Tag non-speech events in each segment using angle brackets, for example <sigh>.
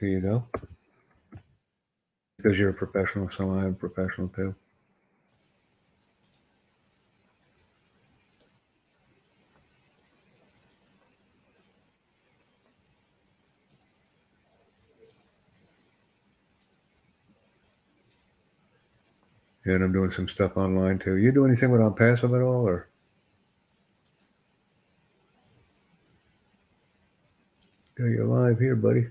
Here you go. Because you're a professional, so I'm a professional too. And I'm doing some stuff online too. You do anything with OnPassive at all, or? Yeah, you're live here, buddy.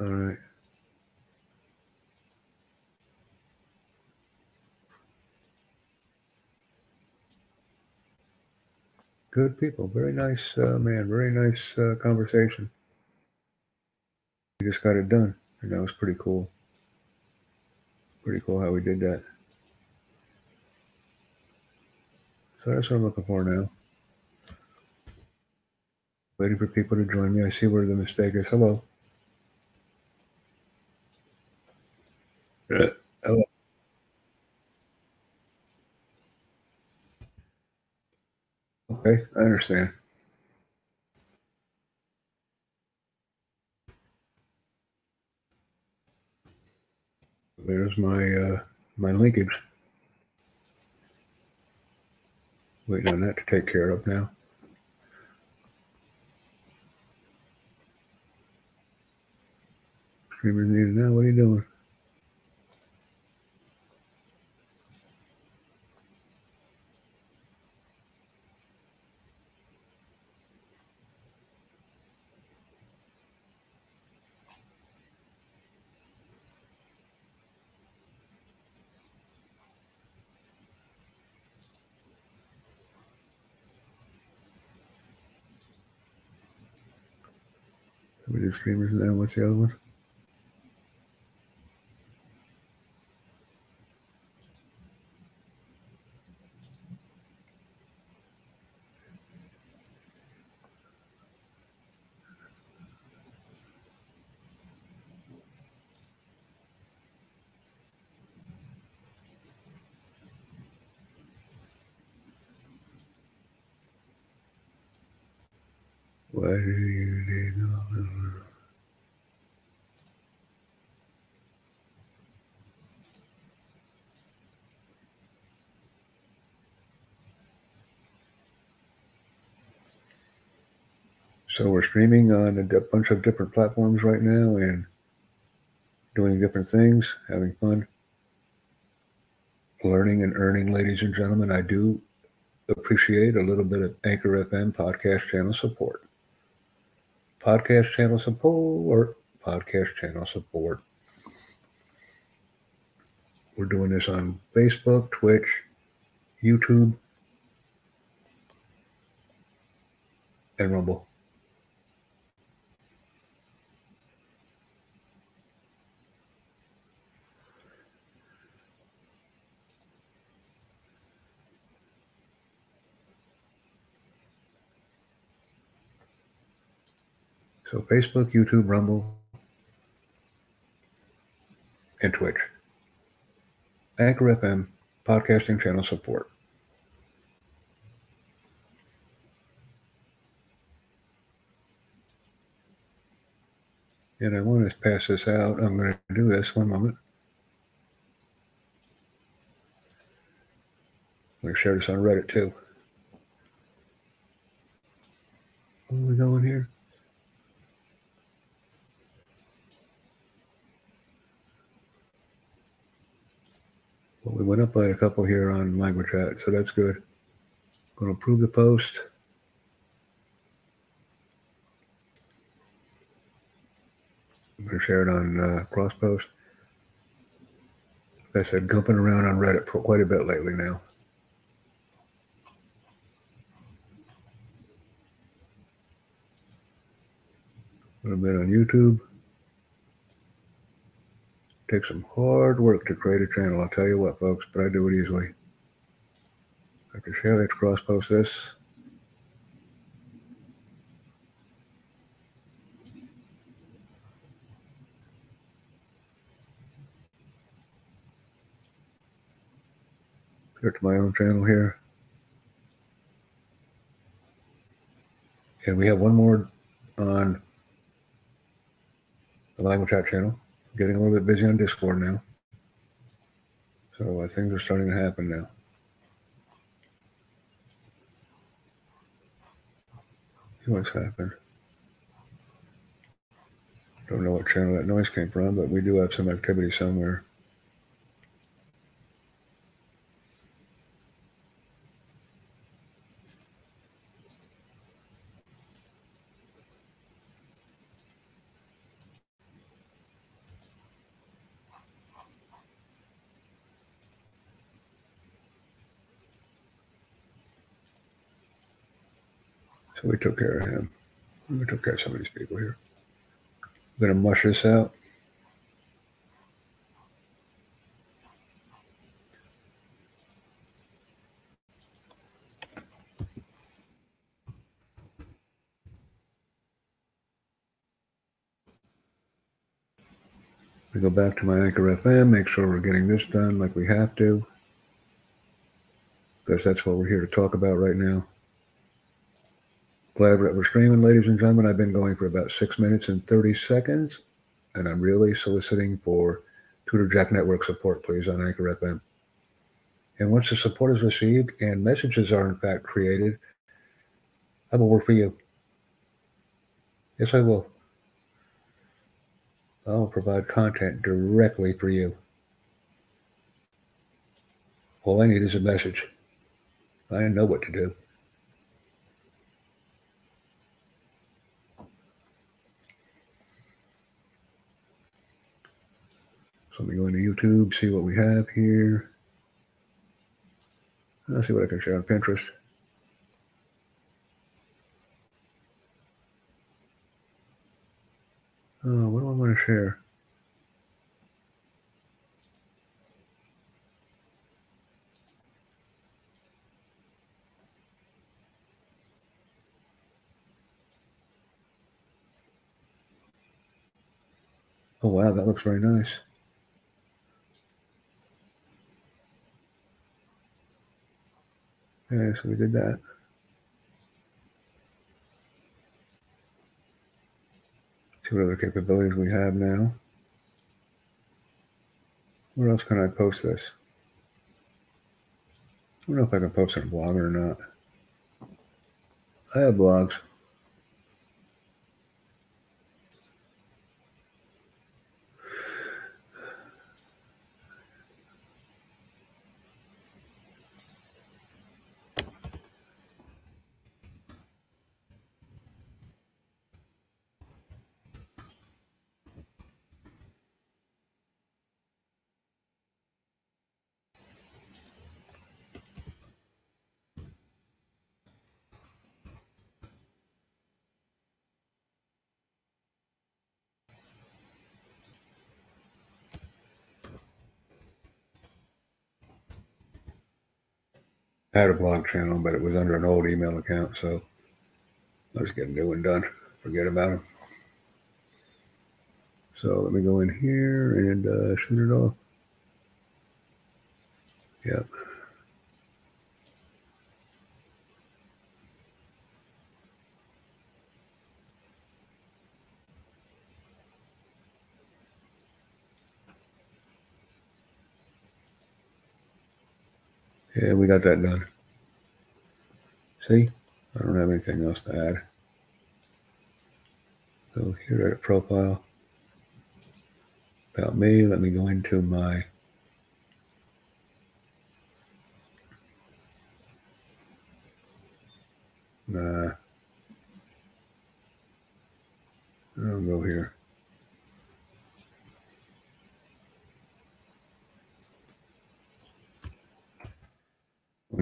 All right. Good people. Very nice, uh, man. Very nice uh, conversation. We just got it done, and that was pretty cool. Pretty cool how we did that. So that's what I'm looking for now. Waiting for people to join me. I see where the mistake is. Hello. Hello. Okay, I understand. There's my uh, my linkage. Waiting on that to take care of now. Streamers needed now. What are you doing? Do streamers now. What's the other one? So we're streaming on a bunch of different platforms right now and doing different things, having fun, learning and earning, ladies and gentlemen. I do appreciate a little bit of Anchor FM podcast channel support. Podcast channel support, podcast channel support. We're doing this on Facebook, Twitch, YouTube, and Rumble. So Facebook, YouTube, Rumble, and Twitch. Anchor FM podcasting channel support. And I want to pass this out. I'm going to do this one moment. I'm going to share this on Reddit too. Where are we going here? Well, we went up by a couple here on language chat, so that's good. Going to approve the post. I'm going to share it on uh, cross post. Like I said, gumping around on Reddit for quite a bit lately now. A little bit on YouTube. Takes some hard work to create a channel, I'll tell you what, folks, but I do it easily. Dr. Share, let's cross post this. Share to my own channel here. And we have one more on the language chat channel. Getting a little bit busy on Discord now. So uh, things are starting to happen now. See what's happened. Don't know what channel that noise came from, but we do have some activity somewhere. So we took care of him. We took care of some of these people here. I'm going to mush this out. We go back to my Anchor FM, make sure we're getting this done like we have to. Because that's what we're here to talk about right now. Glad we're streaming, ladies and gentlemen. I've been going for about six minutes and 30 seconds, and I'm really soliciting for Tutor Jack Network support, please, on Anchor FM. And once the support is received and messages are in fact created, I will work for you. Yes, I will. I'll provide content directly for you. All I need is a message. I know what to do. Let me go into YouTube, see what we have here. Let's see what I can share on Pinterest. Oh, what do I want to share? Oh, wow, that looks very nice. Okay, so we did that. See what other capabilities we have now. Where else can I post this? I don't know if I can post on a blog or not. I have blogs. Had a blog channel, but it was under an old email account, so I'll just get a new one done. Forget about them. So let me go in here and uh, shoot it off. Yep. Yeah, we got that done. See, I don't have anything else to add. So here at profile. About me, let me go into my Nah.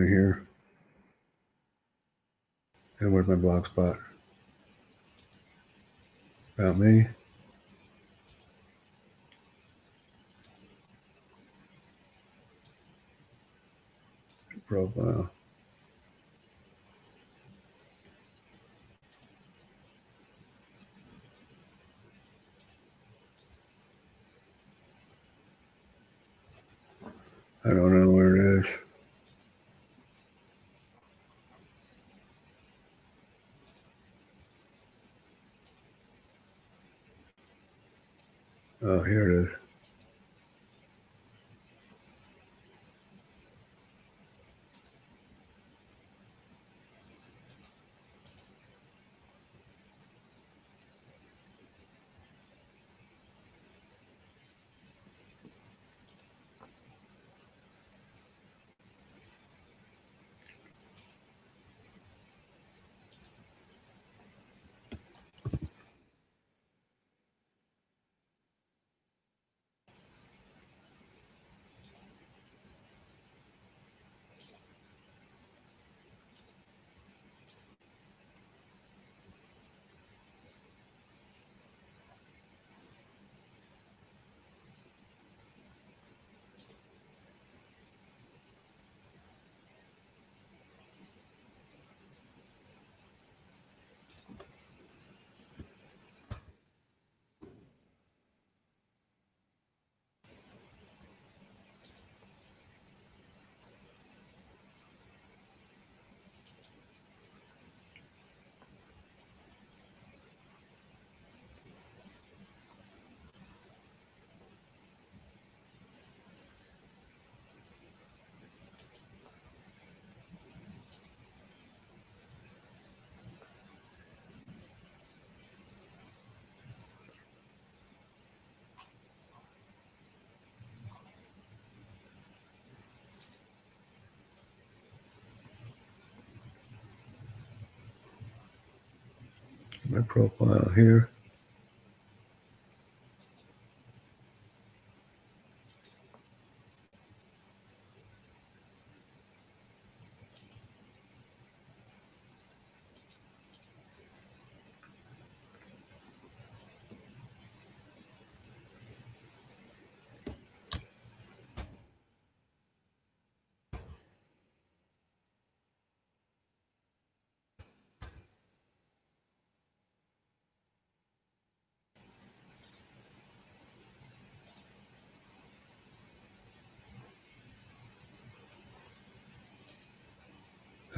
here. And where's my blog spot? About me. Profile. I don't know where Oh, here it is. My profile here.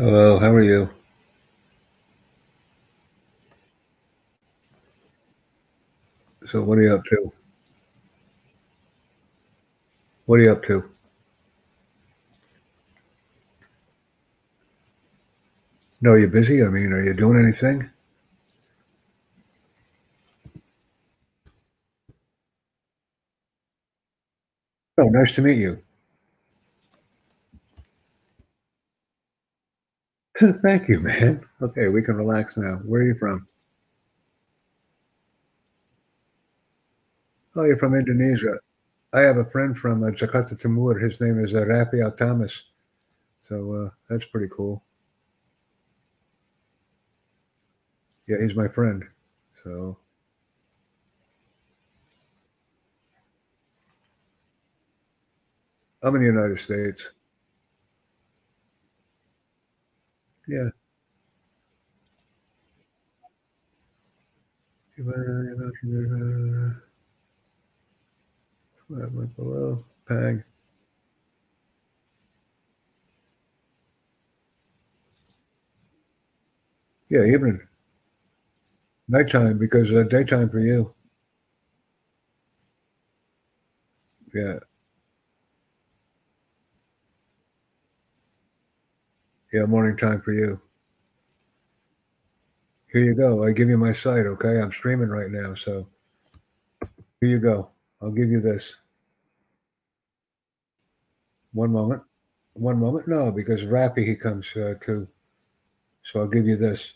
Hello, how are you? So, what are you up to? What are you up to? No, you're you busy? I mean, are you doing anything? Oh, nice to meet you. Thank you, man. Okay, we can relax now. Where are you from? Oh, you're from Indonesia. I have a friend from uh, Jakarta Timur. His name is uh, Altamas. So uh, that's pretty cool. Yeah, he's my friend. So I'm in the United States. Yeah. below. Pang. Yeah, evening. Nighttime because uh, daytime for you. Yeah. Yeah, morning time for you. Here you go. I give you my site, okay? I'm streaming right now, so here you go. I'll give you this. One moment. One moment. No, because Rappy he comes uh, too. So I'll give you this.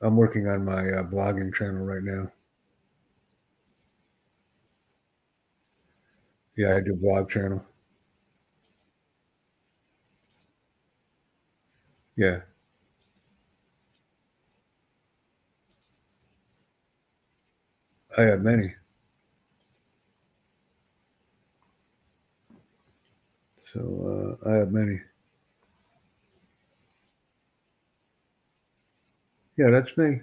I'm working on my uh, blogging channel right now. Yeah, I do blog channel. Yeah. I have many. So uh, I have many. Yeah, that's me.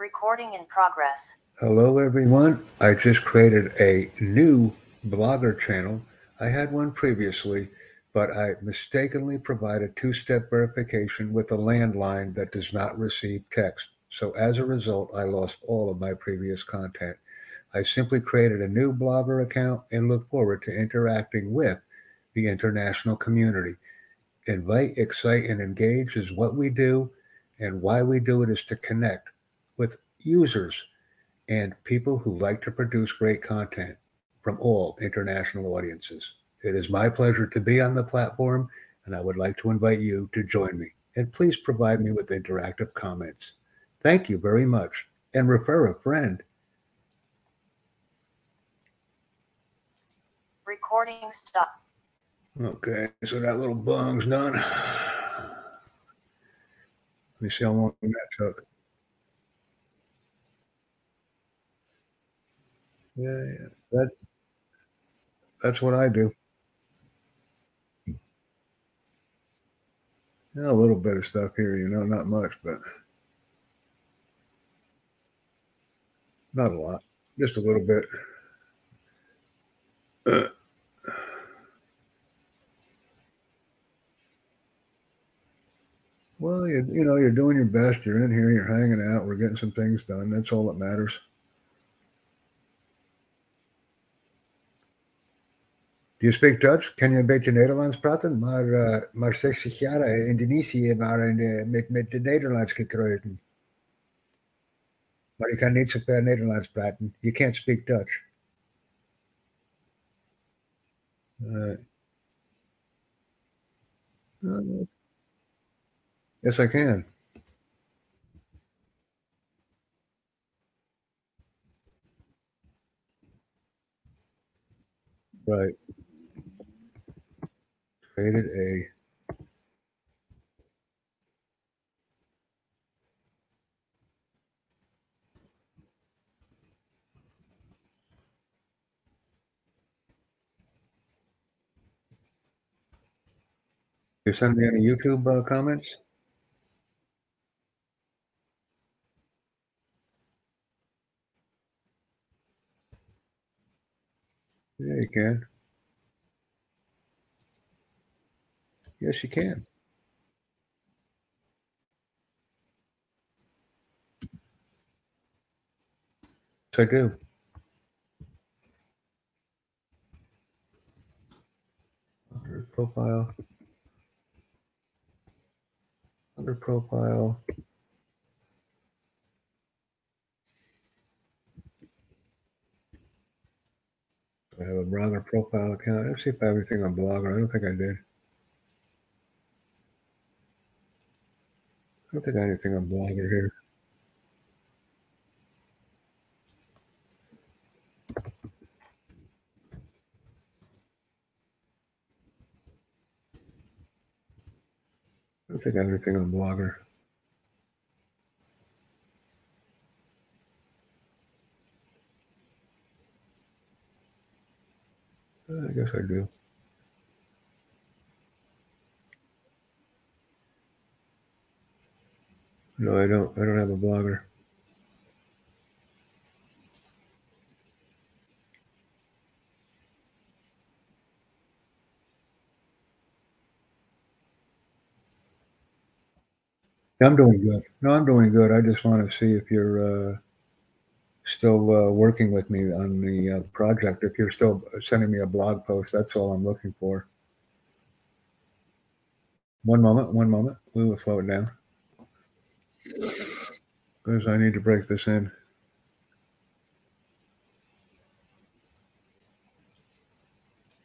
Recording in progress. Hello, everyone. I just created a new blogger channel. I had one previously, but I mistakenly provided two step verification with a landline that does not receive text. So as a result, I lost all of my previous content. I simply created a new blogger account and look forward to interacting with the international community. Invite, excite, and engage is what we do, and why we do it is to connect with users and people who like to produce great content from all international audiences. It is my pleasure to be on the platform, and I would like to invite you to join me. And please provide me with interactive comments. Thank you very much, and refer a friend. Recording stop. Okay, so that little bung's done. Let me see how long that took. Yeah, yeah. That, that's what I do. Yeah, a little bit of stuff here, you know, not much, but not a lot, just a little bit. Well, you, you know, you're doing your best. You're in here, you're hanging out, we're getting some things done. That's all that matters. Do you speak Dutch? Je een beetje Nederlands praten? Maar, uh, maar 60 jaar in Indonesië waren uh, met, met de Nederlands gekruiden. Maar je kan niet zoveel Nederlands praten. You can't speak Dutch. Uh, yes, I can. Right created a You send me any YouTube uh, comments? Yeah, you can. Yes, you can. I do. Under profile. Under profile. I have a blogger profile account. Let's see if I have anything on Blogger. I don't think I did. I don't think I have anything on Blogger here. I don't think I have anything on Blogger. I guess I do. No, I don't. I don't have a blogger. I'm doing good. No, I'm doing good. I just want to see if you're uh, still uh, working with me on the uh, project. If you're still sending me a blog post, that's all I'm looking for. One moment, one moment. We will slow it down. Because I need to break this in.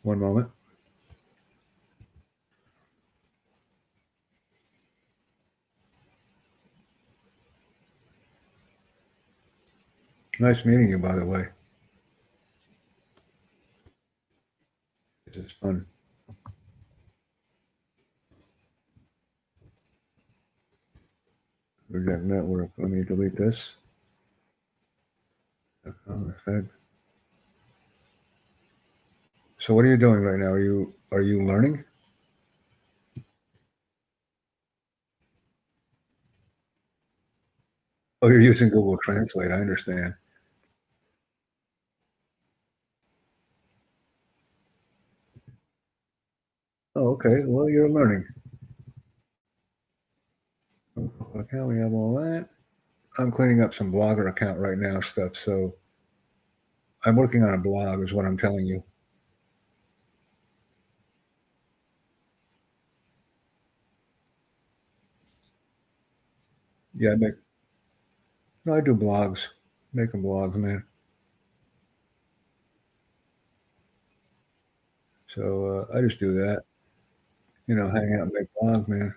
One moment. Nice meeting you, by the way. This is fun. Reject network. Let me delete this. So what are you doing right now? Are you are you learning? Oh, you're using Google Translate. I understand. Oh, okay. Well, you're learning. Okay, we have all that. I'm cleaning up some blogger account right now stuff. So I'm working on a blog is what I'm telling you. Yeah, I make, no, I do blogs, making blogs, man. So uh, I just do that. You know, hang out and make blogs, man.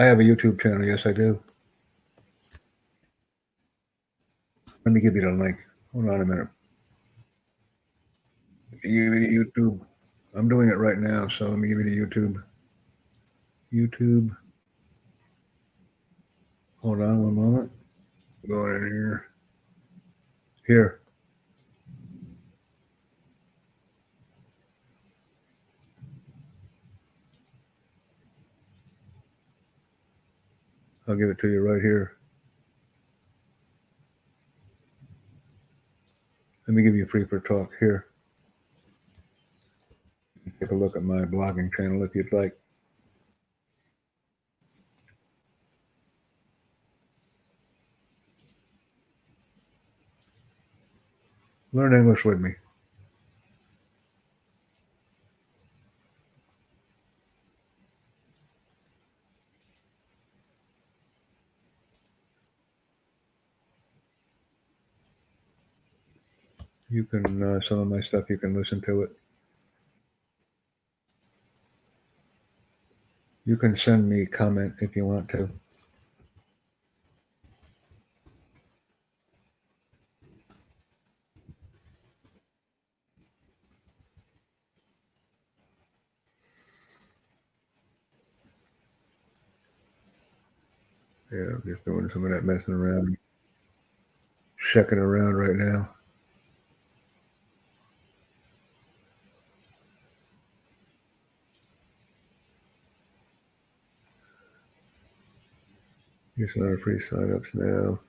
I have a YouTube channel. Yes, I do. Let me give you the link. Hold on a minute. Give the YouTube. I'm doing it right now, so let me give you the YouTube. YouTube. Hold on one moment. Going in here. Here. I'll give it to you right here. Let me give you a free for talk here. Take a look at my blogging channel if you'd like. Learn English with me. You can, uh, some of my stuff, you can listen to it. You can send me comment if you want to. Yeah, I'm just doing some of that messing around, checking around right now. Yes, on free signups now.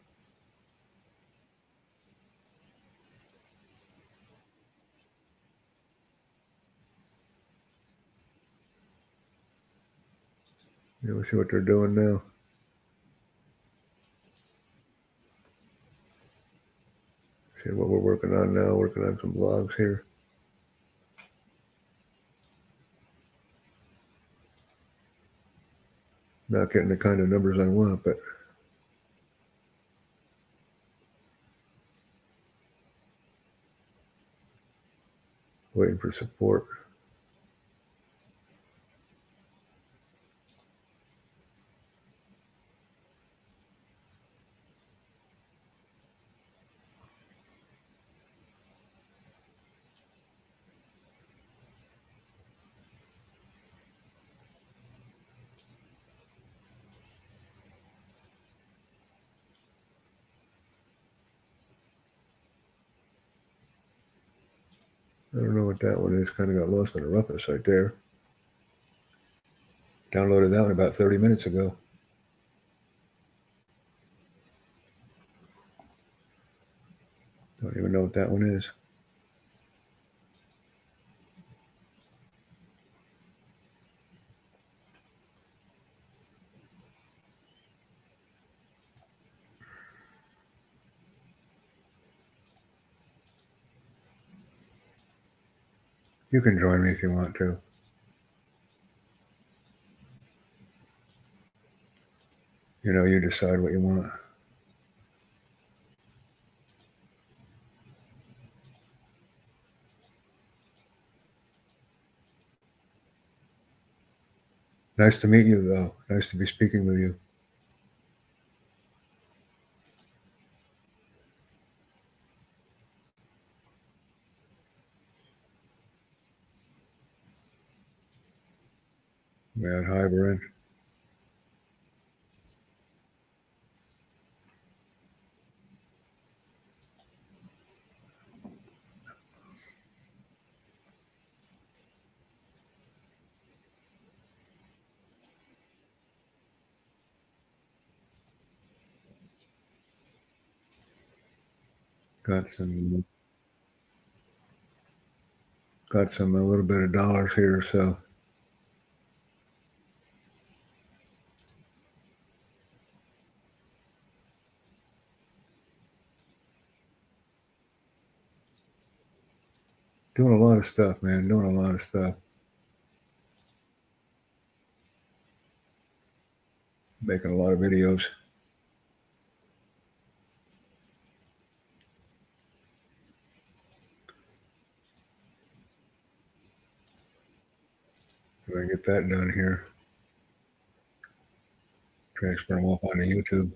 Yeah, we'll see what they're doing now. See what we're working on now, working on some blogs here. Not getting the kind of numbers I want, but waiting for support. I don't know what that one is. Kind of got lost in the roughness right there. Downloaded that one about 30 minutes ago. Don't even know what that one is. You can join me if you want to. You know, you decide what you want. Nice to meet you, though. Nice to be speaking with you. Matt Hyberin. Got some got some a little bit of dollars here, so doing a lot of stuff, man. Doing a lot of stuff. Making a lot of videos. Gonna get that done here. Transfer them up onto YouTube.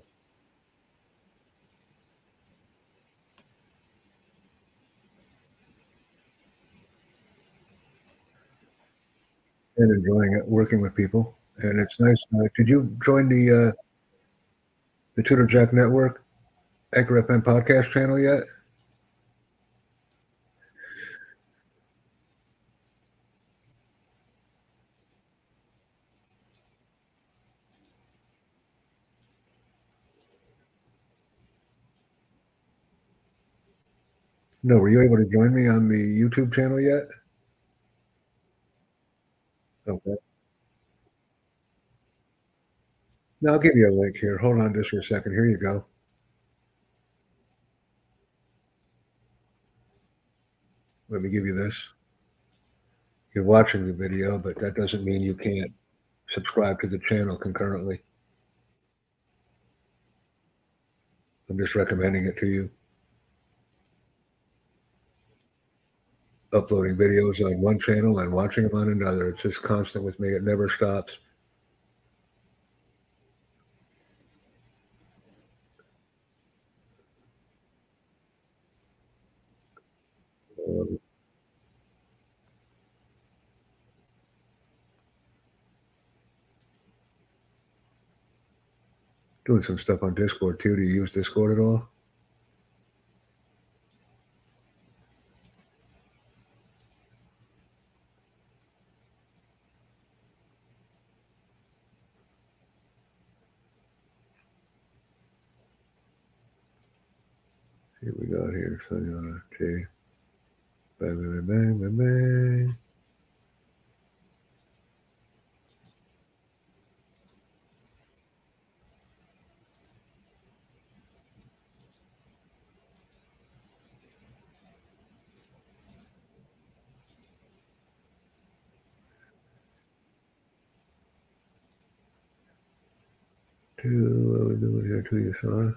And enjoying it, working with people, and it's nice. Uh, did you join the uh, the Tutor Jack Network Anchor FM podcast channel yet? No, were you able to join me on the YouTube channel yet? Okay. Now I'll give you a link here. Hold on just for a second. Here you go. Let me give you this. You're watching the video, but that doesn't mean you can't subscribe to the channel concurrently. I'm just recommending it to you. Uploading videos on one channel and watching them on another. It's just constant with me. It never stops. Doing some stuff on Discord too. Do you use Discord at all? Got here. So, okay. Bang, bang, bang, bang, bang. Two, what are we doing here to you, son?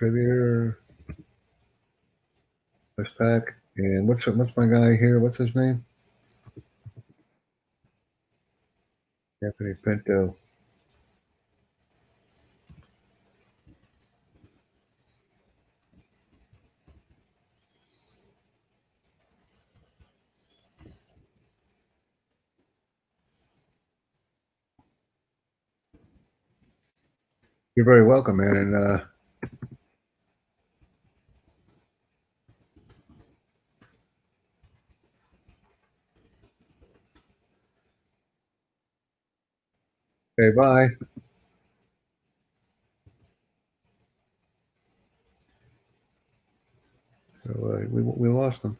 On distributor. What's back? And what's what's my guy here? What's his name? Anthony Pinto. You're very welcome, man. And uh, okay, bye. So we we lost them.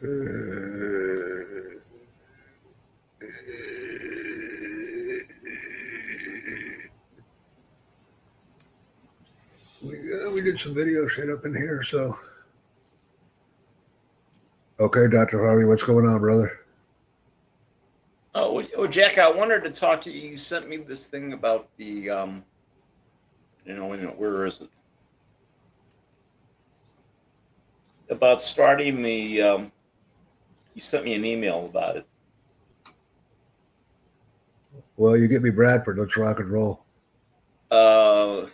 We, uh, we did some video shit up in here, so. Okay, Dr. Harvey, what's going on, brother? Oh, oh, Jack, I wanted to talk to you. You sent me this thing about the, um, you know, where is it? About starting the, um, you sent me an email about it. Well, you get me Bradford. Let's rock and roll. Uh,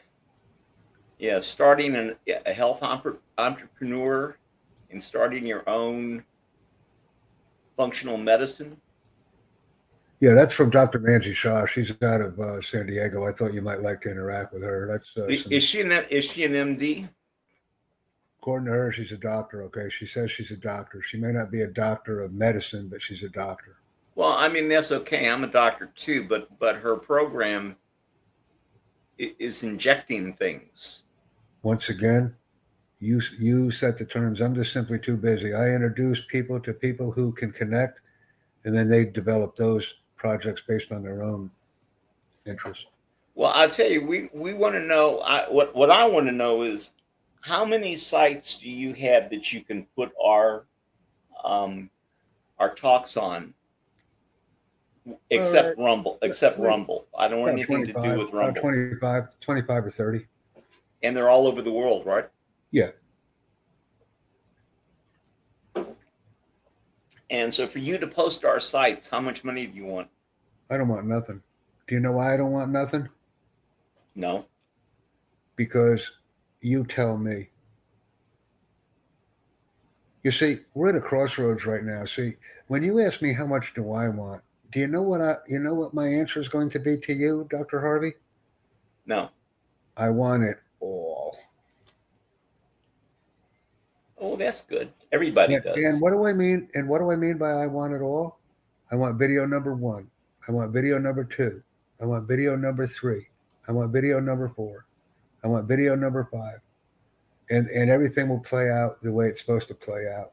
yeah, starting an, a health entrepreneur and starting your own functional medicine. Yeah, that's from Dr. Nancy Shaw. She's out of uh, San Diego. I thought you might like to interact with her. That's uh, Is, some- is she an is she an MD? According to her, she's a doctor. Okay, she says she's a doctor. She may not be a doctor of medicine, but she's a doctor. Well, I mean that's okay. I'm a doctor too, but but her program is injecting things. Once again, you you set the terms. I'm just simply too busy. I introduce people to people who can connect, and then they develop those projects based on their own interests. Well, I'll tell you, we we want to know. I, what what I want to know is how many sites do you have that you can put our um, our talks on, except Rumble, except well, Rumble. I don't want anything to do with Rumble, 25, 25 or 30. and they're all over the world, right? Yeah. And so, for you to post our sites, how much money do you want? I don't want nothing. Do you know why I don't want nothing? No. because you tell me. You see, we're at a crossroads right now. See, when you ask me how much do I want, do you know what I you know what my answer is going to be to you, Dr. Harvey? No. I want it all. Oh, that's good. Everybody And, does. and what do I mean? And what do I mean by I want it all? I want video number one. I want video number two. I want video number three. I want video number four. I want video number five. And and everything will play out the way it's supposed to play out.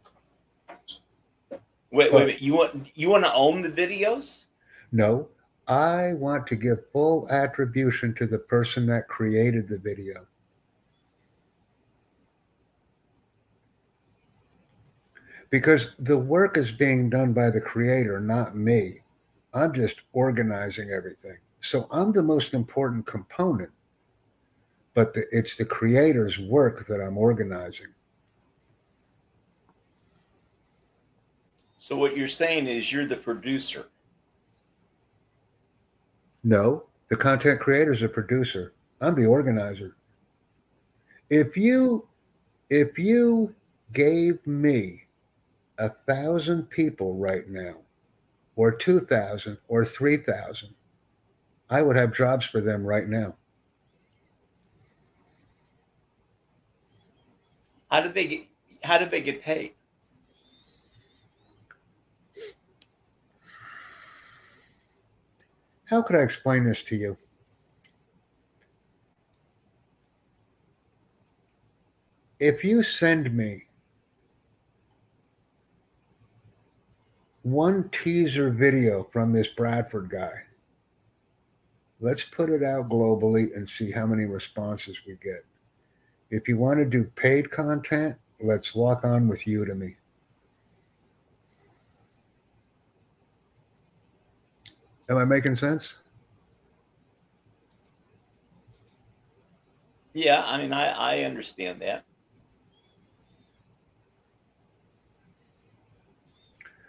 Wait, wait, wait. You want you want to own the videos? No, I want to give full attribution to the person that created the video. Because the work is being done by the creator, not me. I'm just organizing everything. So I'm the most important component, but the, it's the creator's work that I'm organizing. So what you're saying is you're the producer. No, the content creator is a producer. I'm the organizer. If you if you gave me a thousand people right now, or two thousand, or three thousand, I would have jobs for them right now. How did they get? How did they get paid? How could I explain this to you? If you send me one teaser video from this Bradford guy, let's put it out globally and see how many responses we get. If you want to do paid content, let's lock on with Udemy. Am I making sense? Yeah, I mean, I I understand that.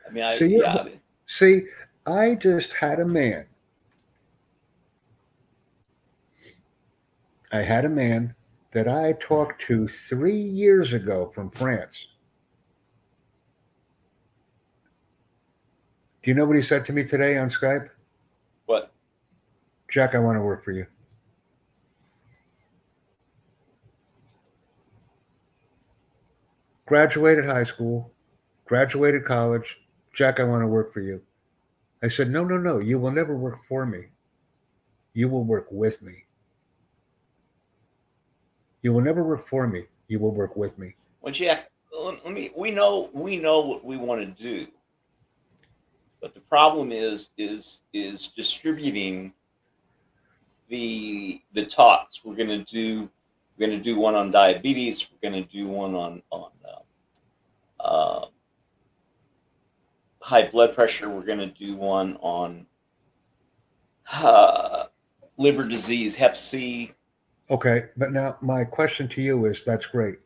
I mean, I you're- yeah. See, I just had a man. I had a man that I talked to three years ago from France. Do you know what he said to me today on Skype? What? Jack, I want to work for you. Graduated high school, graduated college. Jack, I want to work for you. I said, No, no, no. You will never work for me. You will work with me. You will never work for me. You will work with me. Well, Jack, let me. We know we know what we want to do, but the problem is is is distributing the the talks. We're going to do we're going to do one on diabetes. We're going to do one on on uh, uh, high blood pressure. We're going to do one on uh, liver disease, Hep C. Okay, but now my question to you is that's great.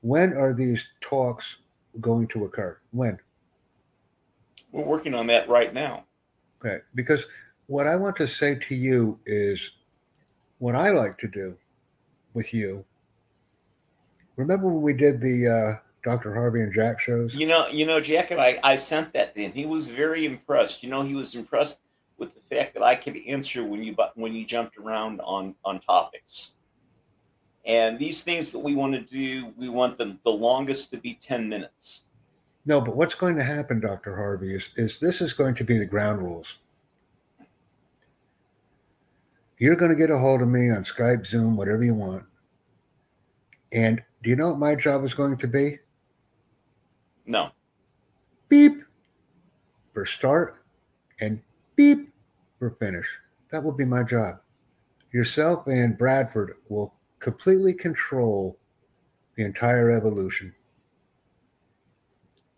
When are these talks going to occur? When? We're working on that right now. Okay, because what I want to say to you is what I like to do with you. Remember when we did the uh, Dr. Harvey and Jack shows? You know, you know, Jack and I, I sent that to him. He was very impressed. You know, he was impressed with the fact that I could answer when you when you jumped around on on topics. And these things that we want to do, we want them the longest to be ten minutes. No, but what's going to happen, Dr. Harvey, is, is this is going to be the ground rules. You're going to get a hold of me on Skype, Zoom, whatever you want. And do you know what my job is going to be? No, Beep for start and beep for finish. That will be my job. Yourself and Bradford will completely control the entire evolution.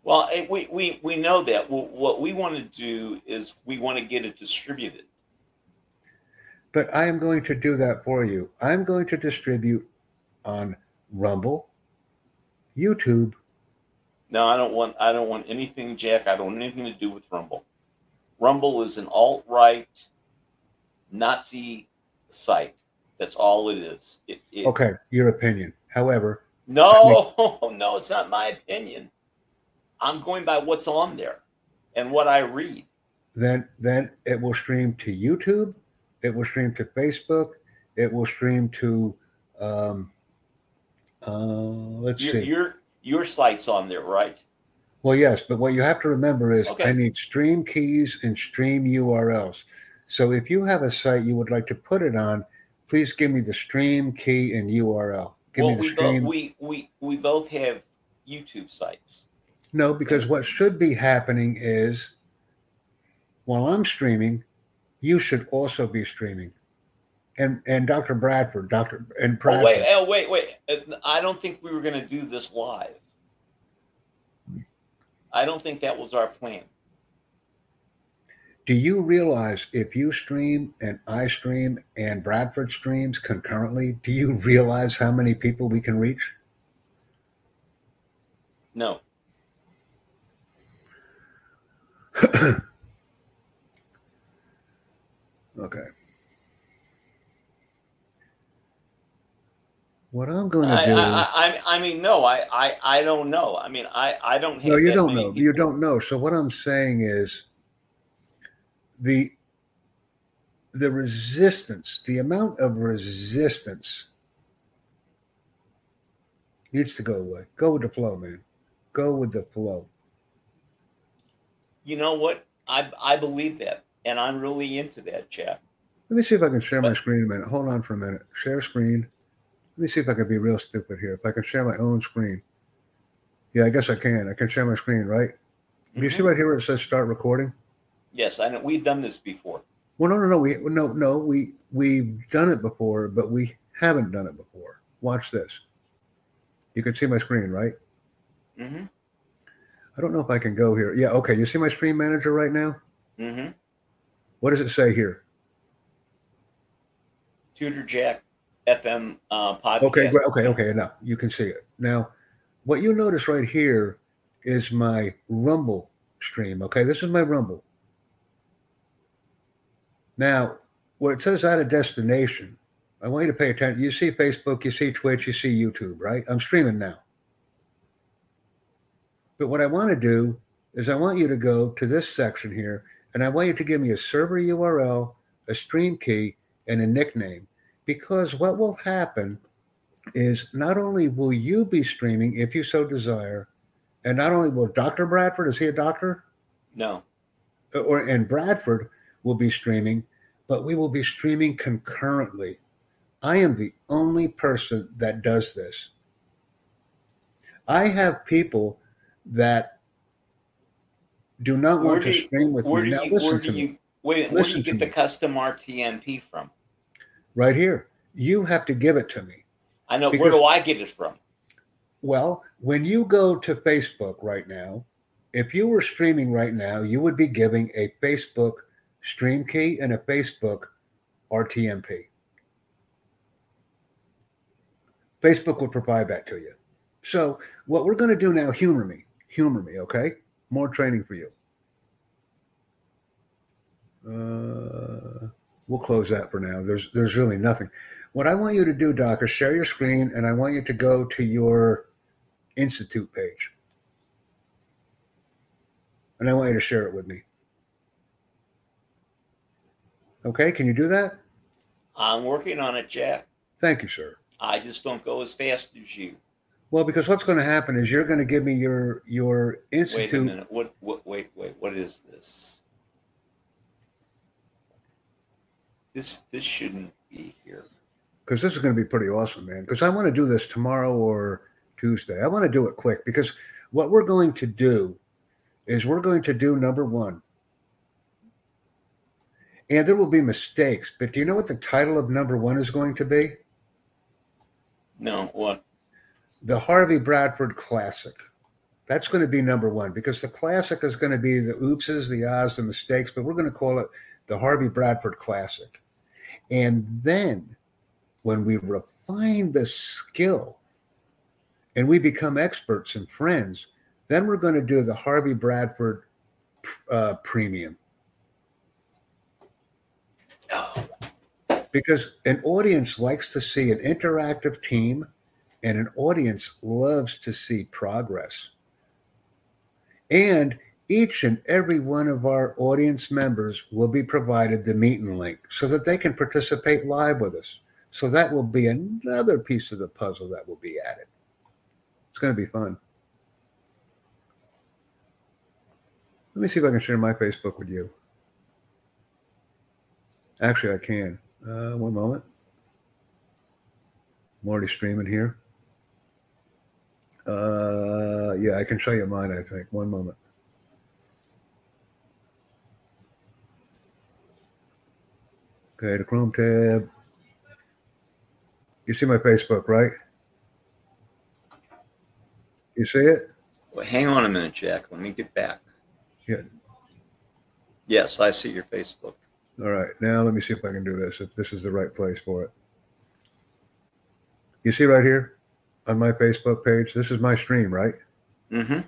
well, eh, we we we know that. Well, what we want to do is we want to get it distributed. But I am going to do that for you. I'm going to distribute on Rumble, YouTube, No, I don't want I don't want anything, Jack. I don't want anything to do with Rumble. Rumble is an alt right Nazi site. That's all it is. It, it, Okay, your opinion. However, No, <laughs> no, it's not my opinion. I'm going by what's on there and what I read. then then it will stream to YouTube, it will stream to Facebook, it will stream to um uh let's Your see. your your site's on there, right? Well, yes, but what you have to remember is Okay. I need stream keys and stream URLs. So if you have a site you would like to put it on, please give me the stream key and URL. Give well, me the we both stream. we, we we both have YouTube sites. No, because what should be happening is while I'm streaming, you should also be streaming. And and Dr. Bradford, Dr. and Oh wait, oh wait, wait. Uh, I don't think we were going to do this live. I don't think that was our plan. Do you realize if you stream and I stream and Bradford streams concurrently, do you realize how many people we can reach? No. <coughs> Okay. What I'm going to do. I, I, I mean, no, I, I, I don't know. I mean, I, I don't no, you don't know. You don't know. So what I'm saying is the the resistance, the amount of resistance needs to go away. Go with the flow, man. Go with the flow. You know what? I, I believe that, and I'm really into that, chap. Let me see if I can share my screen a minute. Hold on for a minute. Share screen. Let me see if I can be real stupid here. If I can share my own screen. Yeah, I guess I can. I can share my screen, right? Do you see Mhm. right here where it says start recording? Yes, I know. We've done this before. Well, no, no, no. We no, no. We we've done it before, but we haven't done it before. Watch this. You can see my screen, right? Mm-hmm. I don't know if I can go here. Yeah, okay. You see my screen manager right now? Mm-hmm. What does it say here? Tudor Jack FM uh, podcast. Okay, okay, okay. Now You can see it now. What you'll notice right here is my Rumble stream. Okay, this is my Rumble. Now, where it says out of destination, I want you to pay attention. You see Facebook, you see Twitch, you see YouTube, right? I'm streaming now. But what I want to do is I want you to go to this section here, and I want you to give me a server URL, a stream key, and a nickname. Because what will happen is not only will you be streaming if you so desire, and not only will Dr. Bradford, is he a doctor? No. Uh, or and Bradford will be streaming, but we will be streaming concurrently. I am the only person that does this. I have people that do not Where want to you- stream with Where me. do Now you listen where to do me. you wait? Where do you to get the me. custom RTMP from? Right here. You have to give it to me. I know. Because- where do I get it from? Well, when you go to Facebook right now, if you were streaming right now, you would be giving a Facebook stream key and a Facebook RTMP. Facebook would provide that to you. So, what we're going to do now, humor me, humor me, okay? More training for you. Uh, we'll close that for now. There's there's really nothing. What I want you to do, Doc, is share your screen, and I want you to go to your institute page, and I want you to share it with me. Okay, can you do that? I'm working on it, Jack. Thank you, sir. I just don't go as fast as you. Well, because what's going to happen is you're going to give me your your institute. Wait a minute. What? What? Wait. Wait. What is this? This this shouldn't be here. because this is going to be pretty awesome, man. Because I want to do this tomorrow or Tuesday. I want to do it quick because what we're going to do is we're going to do number one. And there will be mistakes, but do you know what the title of number one is going to be? No. What? The Harvey Bradford Classic. That's going to be number one because the classic is going to be the oopses, the ahs, the mistakes, but we're going to call it the Harvey Bradford Classic. And then when we refine the skill and we become experts and friends, then we're going to do the Harvey Bradford uh, Premium because an audience likes to see an interactive team and an audience loves to see progress. And each and every one of our audience members will be provided the meeting link so that they can participate live with us. So that will be another piece of the puzzle that will be added. It's going to be fun. Let me see if I can share my Facebook with you. Actually, I can. Uh, one moment. I'm already streaming here. Uh, yeah, I can show you mine, I think. One moment. Okay, the Chrome tab. You see my Facebook, right? You see it? well, hang on a minute, Jack. Let me get back. Yeah. Yes, I see your Facebook. All right. Now let me see if I can do this, if this is the right place for it. You see right here on my Facebook page, this is my stream, right? Mm-hmm.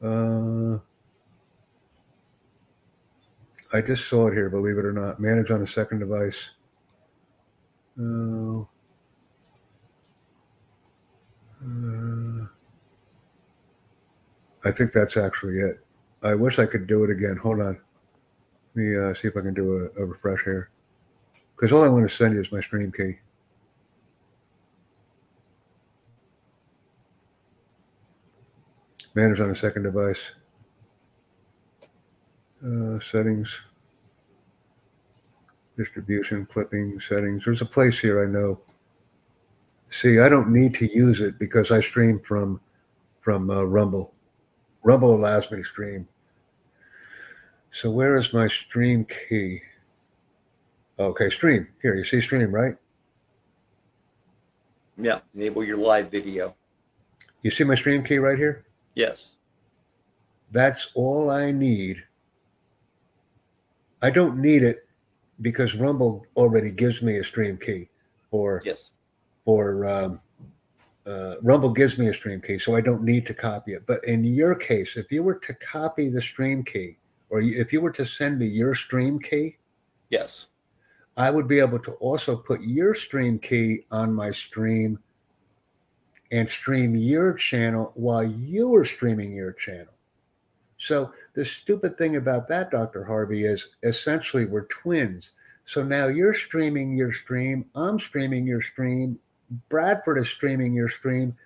Uh, I just saw it here, believe it or not. Manage on a second device. Oh. Uh, I think that's actually it. I wish I could do it again. Hold on. Let me uh, see if I can do a, a refresh here. Because all I want to send you is my stream key. Manage on a second device. Uh, settings. Distribution, clipping, settings. There's a place here I know. See, I don't need to use it because I stream from from uh, Rumble. Rumble allows me to stream. So where is my stream key? Okay, stream. Here, you see stream, right? Yeah. Enable your live video. You see my stream key right here? Yes. That's all I need. I don't need it because Rumble already gives me a stream key or Yes. or um, uh, Rumble gives me a stream key, so I don't need to copy it. But in your case, if you were to copy the stream key, or if you were to send me your stream key, Yes. I would be able to also put your stream key on my stream and stream your channel while you are streaming your channel. So the stupid thing about that, Dr. Harvey, is essentially we're twins. So now you're streaming your stream, I'm streaming your stream, Bradford is streaming your stream,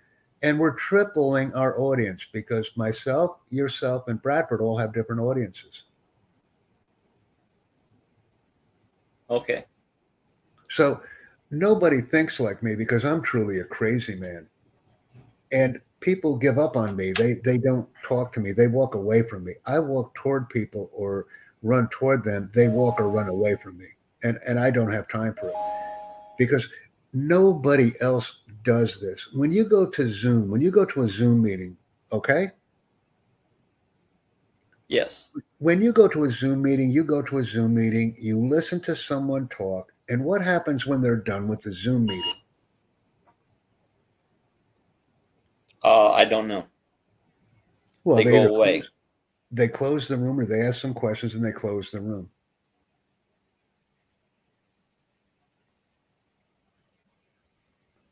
and we're tripling our audience because myself, yourself, and Bradford all have different audiences. Okay. So nobody thinks like me because I'm truly a crazy man. And people give up on me. They they don't talk to me. They walk away from me. I walk toward people or run toward them. They walk or run away from me, and and I don't have time for it because nobody else does this. When you go to Zoom, when you go to a Zoom meeting, okay. Yes. When you go to a Zoom meeting, you go to a Zoom meeting, you listen to someone talk, and what happens when they're done with the Zoom meeting? Uh, I don't know. Well, They go away. Close, they close the room or they ask some questions and they close the room.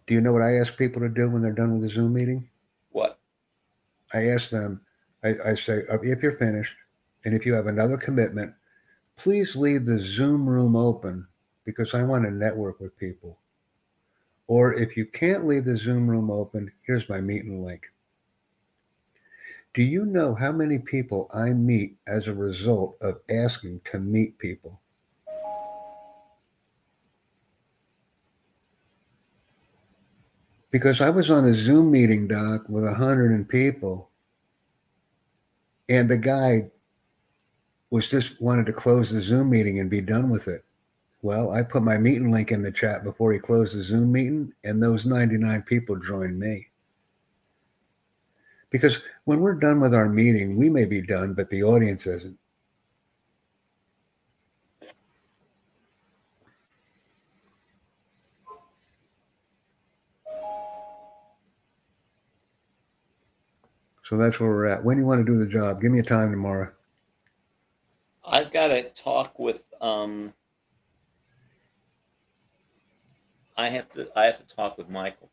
Do you know what I ask people to do when they're done with the Zoom meeting? What? I ask them, I, I say, uh, if you're finished and if you have another commitment, please leave the Zoom room open because I want to network with people. Or if you can't leave the Zoom room open, here's my meeting link. Do you know how many people I meet as a result of asking to meet people? Because I was on a Zoom meeting, Doc, with a hundred and people, and the guy was just wanted to close the Zoom meeting and be done with it. Well, I put my meeting link in the chat before he closed the Zoom meeting, and those 99 people joined me. Because when we're done with our meeting, we may be done, but the audience isn't. So that's where we're at. When do you want to do the job? Give me a time tomorrow. I've got to talk with. Um, I have to. I have to talk with Michael.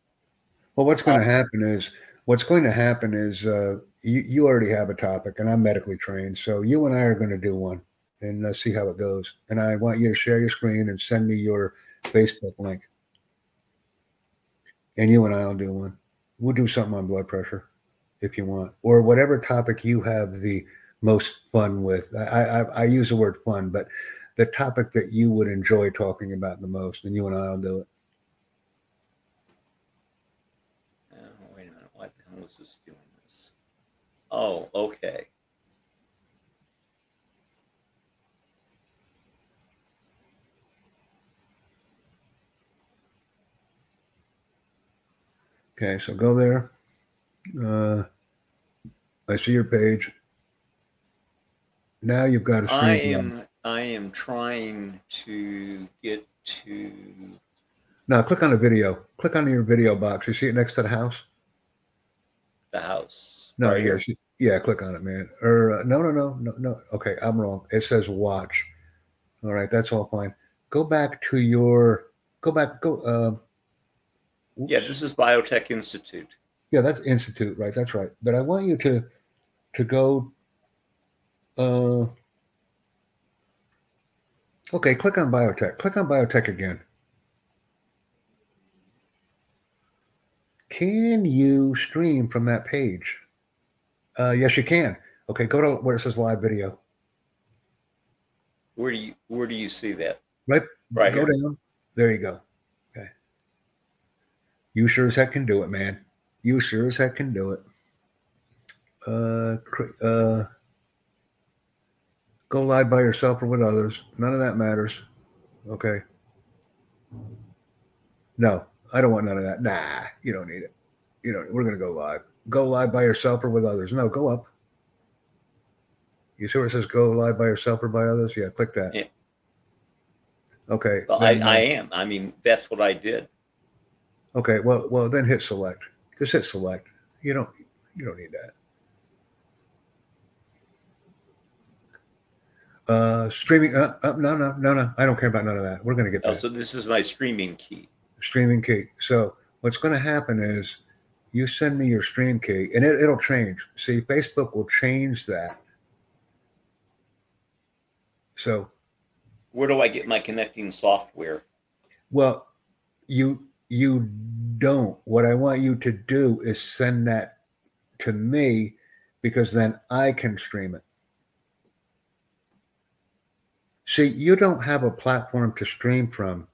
Well, what's going to happen is what's going to happen is uh, you you already have a topic, and I'm medically trained, so you and I are going to do one and uh, see how it goes. And I want you to share your screen and send me your Facebook link, and you and I will do one. We'll do something on blood pressure if you want, or whatever topic you have the most fun with. I I, I use the word fun, but the topic that you would enjoy talking about the most, and you and I will do it. Oh, wait a minute. Why the hell is this doing this? Oh, okay. Okay, so go there. Uh, I see your page. Now you've got a screen. I am. I am trying to get to. Now click on the video. Click on your video box. You see it next to the house? The house. No, right yeah, here. yeah. Click on it, man. Or uh, no, no, no, no, no. Okay, I'm wrong. It says watch. All right, that's all fine. Go back to your. Go back. Go. Uh, Yeah, this is Biotech Institute. Yeah, that's institute, right? That's right. But I want you to to go. Uh, okay, click on biotech. Click on biotech again. Can you stream from that page? Uh, yes, you can. Okay, go to where it says live video. Where do you Where do you see that? Right, Right go here. down. There you go. Okay. You sure as heck can do it, man. You sure as heck can do it. Uh, uh, go live by yourself or with others. None of that matters. Okay. No, I don't want none of that. Nah, you don't need it. You don't. We're gonna go live. Go live by yourself or with others. No, go up. You see where it says go live by yourself or by others? Yeah, click that. Yeah. Okay. Well, I, then, uh, I am. I mean, that's what I did. Okay, well, well, then hit select. Just hit select. You don't, you don't need that. Uh, streaming. Uh, uh, no, no, no, no. I don't care about none of that. We're gonna get Oh, that so this is my streaming key. Streaming key. So what's going to happen is you send me your stream key, and it, it'll change. See, Facebook will change that. So, Where do I get my connecting software? well, you you don't. What I want you to do is send that to me because then I can stream it. See, you don't have a platform to stream from.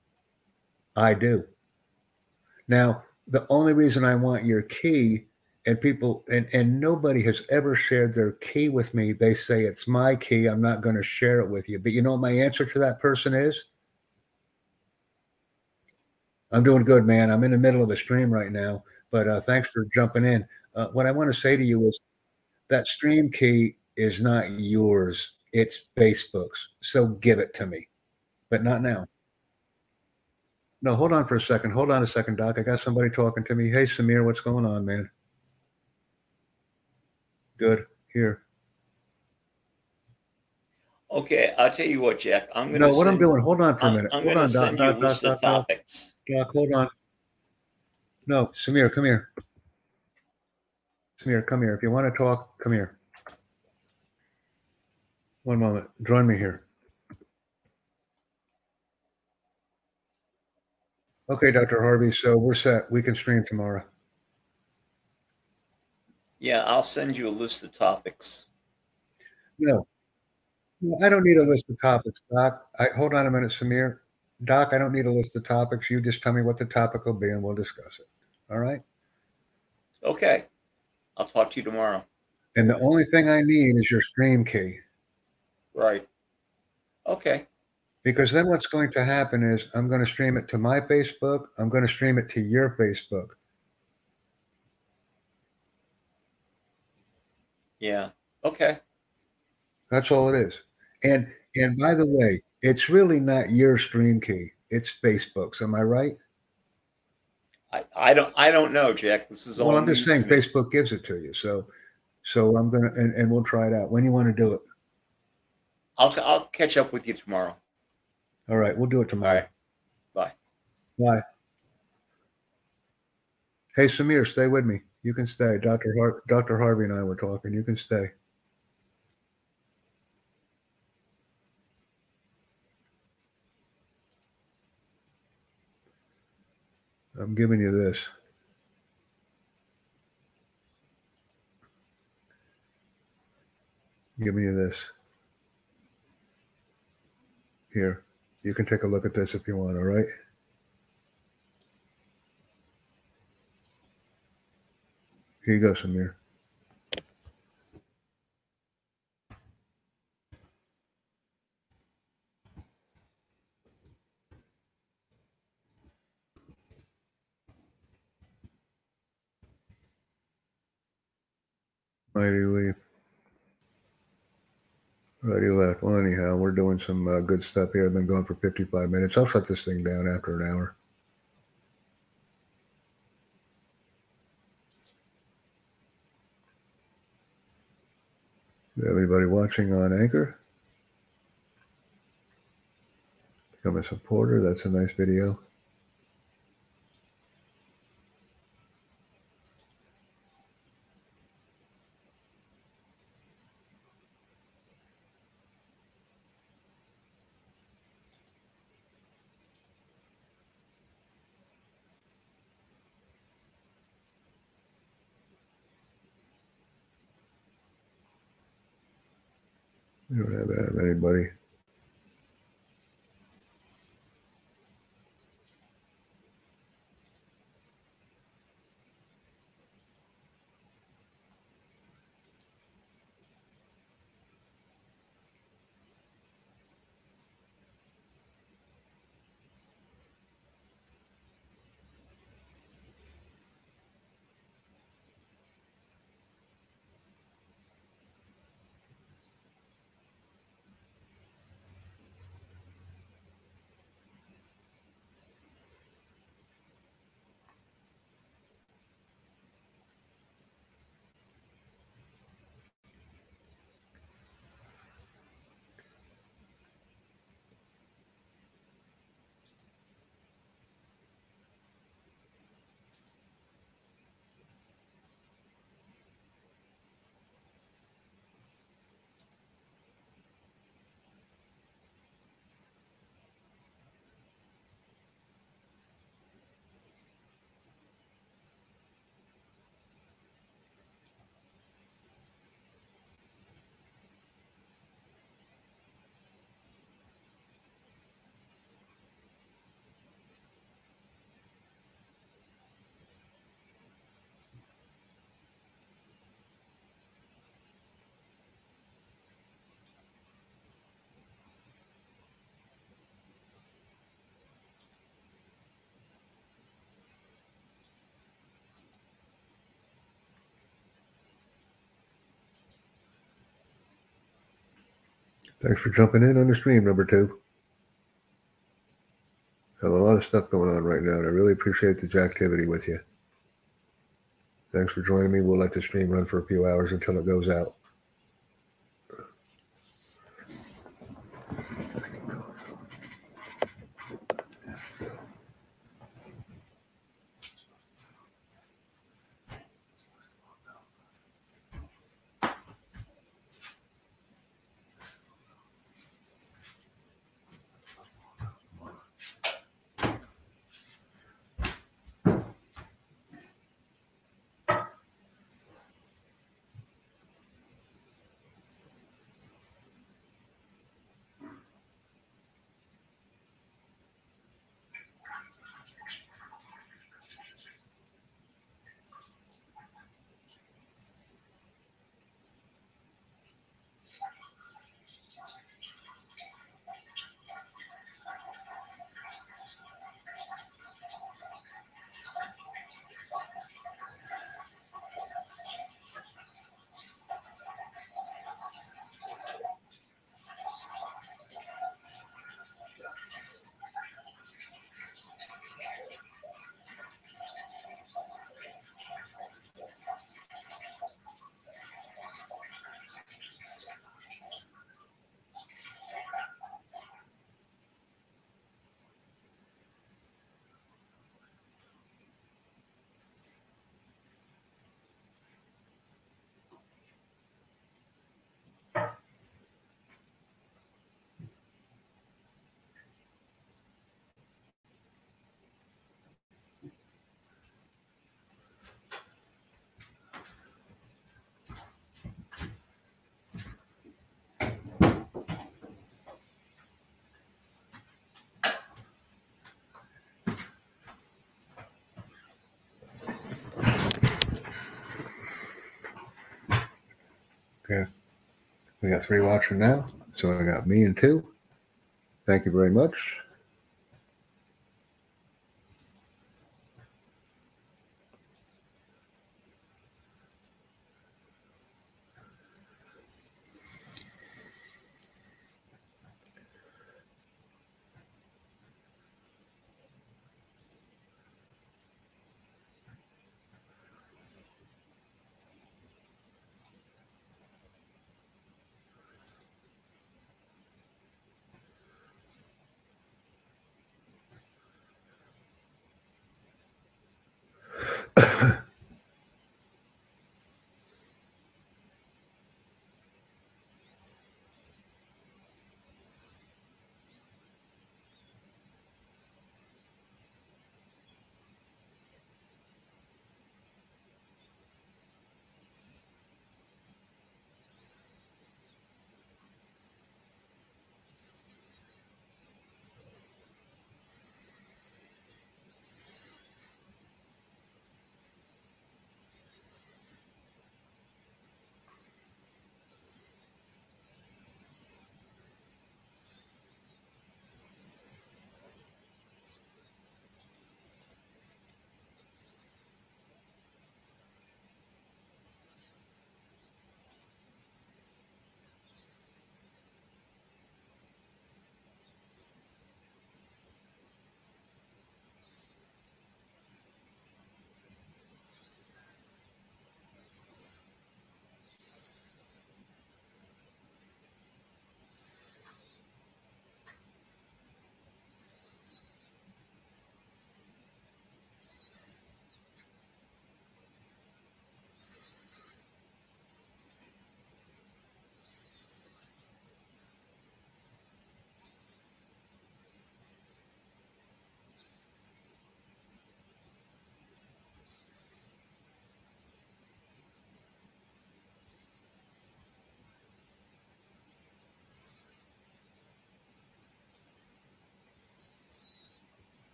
I do. Now, the only reason I want your key and people and and nobody has ever shared their key with me they say it's my key i'm not going to share it with you. But you know what my answer to that person is? I'm doing good man. I'm in the middle of a stream right now but uh, thanks for jumping in. Uh, what i want to say to you is that stream key is not yours it's facebook's so give it to me. But not now no hold on for a second hold on a second doc i got somebody talking to me hey samir what's going on man Good. Here. Okay, I'll tell you what, Jeff. I'm gonna. No, what I'm doing, hold on for a I'm, minute. I'm hold gonna on, Doc, send you a Doc, Doc, Doc, Doc. Doc, hold on. No, Samir, come here. Samir, come here. If you want to talk, come here. One moment. Join me here. Okay, Dr. Harvey. So we're set. We can stream tomorrow. Yeah, I'll send you a list of topics. No, no, I don't need a list of topics, Doc. I, hold on a minute, Samir. Doc, I don't need a list of topics. You just tell me what the topic will be and we'll discuss it. All right. Okay, I'll talk to you tomorrow. And the only thing I need is your stream key. Right. Okay. Because then what's going to happen is I'm going to stream it to my Facebook. I'm going to stream it to your Facebook. Yeah. Okay. That's all it is. And and by the way, it's really not your stream key. It's Facebook's. Am I right? I, I don't I don't know, Jack. This is all. Well, I'm just saying. Facebook gives it to you. So so I'm gonna and, and we'll try it out. When you want to do it? I'll I'll catch up with you tomorrow. All right, we'll do it tomorrow. Bye. Bye. Hey Samir, stay with me. You can stay. Dr. Har- Dr. Harvey and I were talking. You can stay. I'm giving you this. Give me this. Here. You can take a look at this if you want, all right? Here you go, Samir. Mighty leap. Righty left. Well, anyhow, we're doing some uh, good stuff here. I've been going for 55 minutes. I'll shut this thing down after an hour. Anybody watching on Anchor? Become a supporter. That's a nice video. Anybody. Thanks for jumping in on the stream, number two. I Have a lot of stuff going on right now, and I really appreciate the activity with you. Thanks for joining me. We'll let the stream run for a few hours until it goes out. We got three watching now, so I got me and two. Thank you very much.